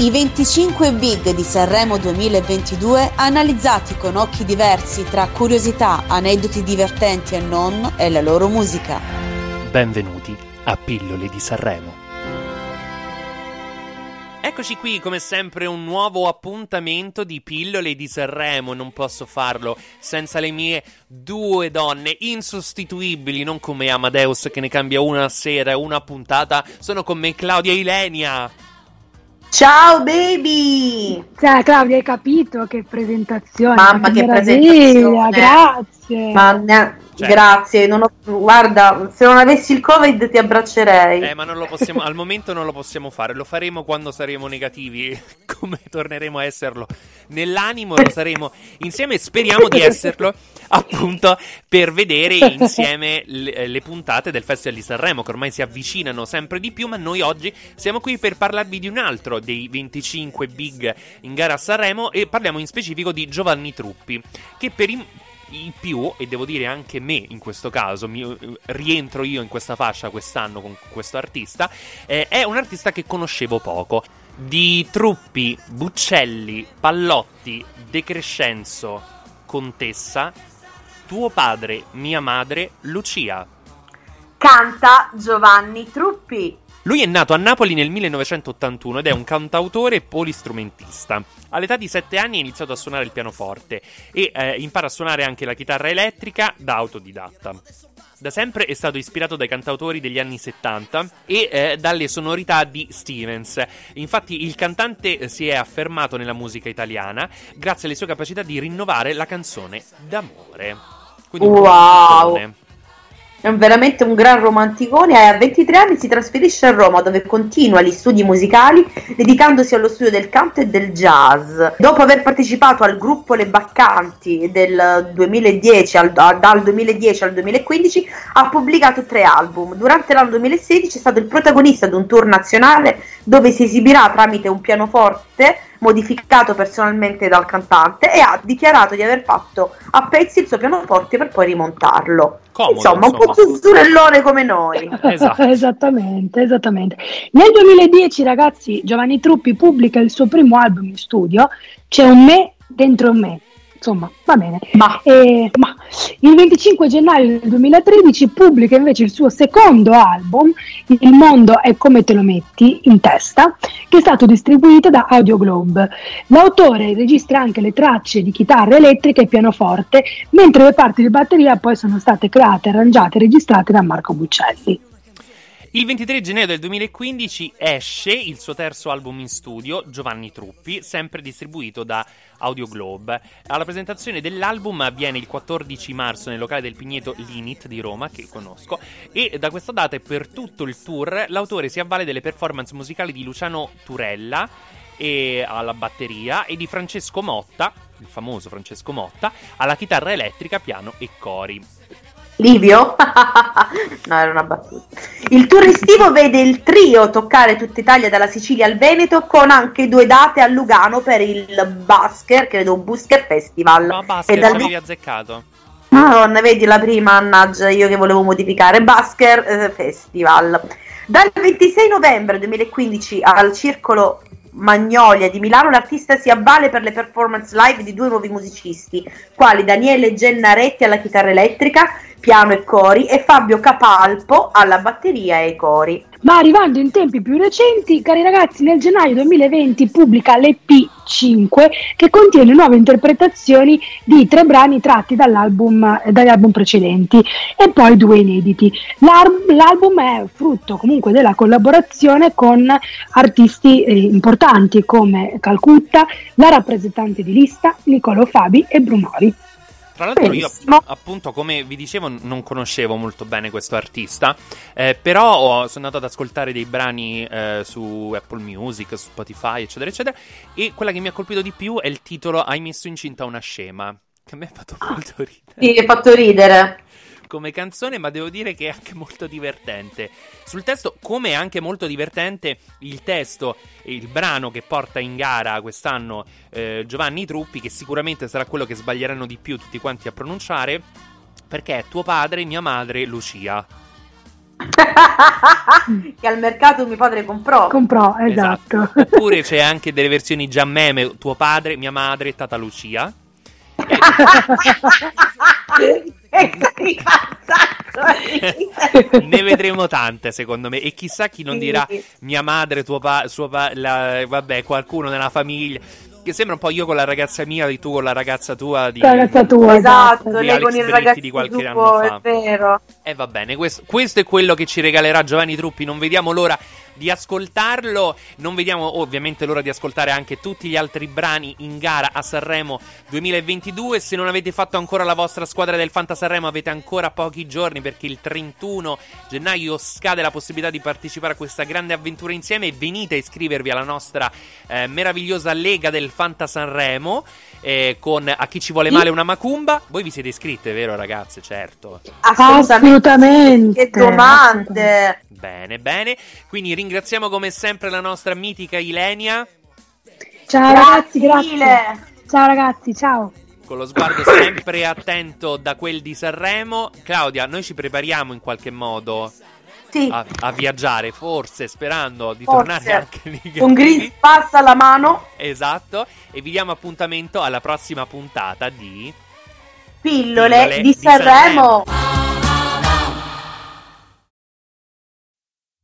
I 25 big di Sanremo 2022 analizzati con occhi diversi tra curiosità, aneddoti divertenti e non e la loro musica. Benvenuti a Pillole di Sanremo. Eccoci qui, come sempre, un nuovo appuntamento di pillole di Sanremo. Non posso farlo senza le mie due donne insostituibili, non come Amadeus che ne cambia una sera e una puntata. Sono con me Claudia Ilenia. Ciao baby! Cioè, Claudia, hai capito che presentazione? Mamma, che, che presentazione! Grazie! Ma ne... cioè. Grazie, non ho... guarda, se non avessi il Covid ti abbraccerei. Eh, ma non lo possiamo, al momento non lo possiamo fare, lo faremo quando saremo negativi, come torneremo a esserlo. Nell'animo lo saremo insieme, speriamo di esserlo, appunto, per vedere insieme le, le puntate del Festival di Sanremo, che ormai si avvicinano sempre di più, ma noi oggi siamo qui per parlarvi di un altro dei 25 big in gara a Sanremo e parliamo in specifico di Giovanni Truppi, che per i i più, e devo dire anche me in questo caso, mi, rientro io in questa fascia quest'anno con questo artista, eh, è un artista che conoscevo poco. Di Truppi, Buccelli, Pallotti, De Crescenzo, Contessa, tuo padre, mia madre, Lucia. Canta Giovanni Truppi. Lui è nato a Napoli nel 1981 ed è un cantautore e polistrumentista. All'età di 7 anni ha iniziato a suonare il pianoforte e eh, impara a suonare anche la chitarra elettrica da autodidatta. Da sempre è stato ispirato dai cantautori degli anni 70 e eh, dalle sonorità di Stevens. Infatti il cantante eh, si è affermato nella musica italiana grazie alle sue capacità di rinnovare la canzone d'amore. Quindi wow! È veramente un gran romanticone e a 23 anni si trasferisce a Roma dove continua gli studi musicali dedicandosi allo studio del canto e del jazz. Dopo aver partecipato al gruppo Le Baccanti del 2010 al, dal 2010 al 2015 ha pubblicato tre album. Durante l'anno 2016 è stato il protagonista di un tour nazionale dove si esibirà tramite un pianoforte modificato personalmente dal cantante e ha dichiarato di aver fatto a pezzi il suo pianoforte per poi rimontarlo. Comodo, insomma, insomma, un po' zuzzurellone come noi. esatto. esattamente, esattamente. Nel 2010, ragazzi, Giovanni Truppi pubblica il suo primo album in studio, C'è un me dentro me insomma, va bene. Ma. Eh, ma. il 25 gennaio del 2013 pubblica invece il suo secondo album, Il mondo è come te lo metti in testa, che è stato distribuito da Audio Globe. L'autore registra anche le tracce di chitarra elettrica e pianoforte, mentre le parti di batteria poi sono state create, arrangiate e registrate da Marco Buccelli. Il 23 gennaio del 2015 esce il suo terzo album in studio, Giovanni Truppi, sempre distribuito da Audio Globe. La presentazione dell'album avviene il 14 marzo nel locale del Pigneto Linit di Roma, che conosco, e da questa data e per tutto il tour l'autore si avvale delle performance musicali di Luciano Turella alla batteria e di Francesco Motta, il famoso Francesco Motta, alla chitarra elettrica, piano e cori. Livio? no, era una battuta. Il tour estivo vede il trio toccare tutta Italia dalla Sicilia al Veneto con anche due date a Lugano per il Basker, credo Busker Festival. No, Basker, e dal... avevi azzeccato. Madonna, vedi la prima, mannaggia, io che volevo modificare. Basker eh, Festival. Dal 26 novembre 2015 al Circolo Magnolia di Milano, l'artista si avvale per le performance live di due nuovi musicisti, quali Daniele Gennaretti alla chitarra elettrica, piano e cori e Fabio Capalpo alla batteria e ai cori. Ma arrivando in tempi più recenti, cari ragazzi, nel gennaio 2020 pubblica l'EP5 che contiene nuove interpretazioni di tre brani tratti dall'album, dagli album precedenti e poi due inediti. L'al- l'album è frutto comunque della collaborazione con artisti eh, importanti come Calcutta, la rappresentante di lista, Nicolo Fabi e Brunori. Tra l'altro io appunto come vi dicevo non conoscevo molto bene questo artista, eh, però ho, sono andato ad ascoltare dei brani eh, su Apple Music, su Spotify eccetera eccetera e quella che mi ha colpito di più è il titolo Hai messo incinta una scema, che a me ha fatto molto ridere. Sì, ha fatto ridere come canzone, ma devo dire che è anche molto divertente. Sul testo, come è anche molto divertente il testo e il brano che porta in gara quest'anno eh, Giovanni Truppi, che sicuramente sarà quello che sbaglieranno di più tutti quanti a pronunciare, perché è tuo padre, mia madre, Lucia. che al mercato mio padre comprò. Comprò, esatto. esatto. Oppure c'è anche delle versioni già meme, tuo padre, mia madre, tata Lucia. ne vedremo tante secondo me. E chissà chi non dirà mia madre, tuo pa- suo pa- la- vabbè, qualcuno nella famiglia. Che sembra un po' io con la ragazza mia di tu con la ragazza tua di, la ragazza tua esatto, di lei con il ragazzo di qualche tuo, anno fa. è vero. E eh, va bene questo, questo è quello che ci regalerà Giovanni Truppi. Non vediamo l'ora di ascoltarlo. Non vediamo ovviamente l'ora di ascoltare anche tutti gli altri brani in gara a Sanremo 2022. Se non avete fatto ancora la vostra squadra del Fanta Sanremo, avete ancora pochi giorni perché il 31 gennaio scade la possibilità di partecipare a questa grande avventura insieme. Venite a iscrivervi alla nostra eh, meravigliosa Lega del Fanta Sanremo. Eh, con A chi ci vuole male una macumba. Voi vi siete iscritte, vero ragazze? Certo. Assolutamente. Assolutamente. Che domande. Bene, bene. Quindi ringraziamo come sempre la nostra mitica Ilenia. Ciao ragazzi, grazie. Ciao ragazzi, ciao. Con lo sguardo sempre attento da quel di Sanremo. Claudia, noi ci prepariamo in qualche modo sì. a, a, viaggiare, forse sperando di forse. tornare anche lì. Un green pass alla mano. Esatto. E vi diamo appuntamento alla prossima puntata di Pillole, Pillole di, di Sanremo. Sanremo.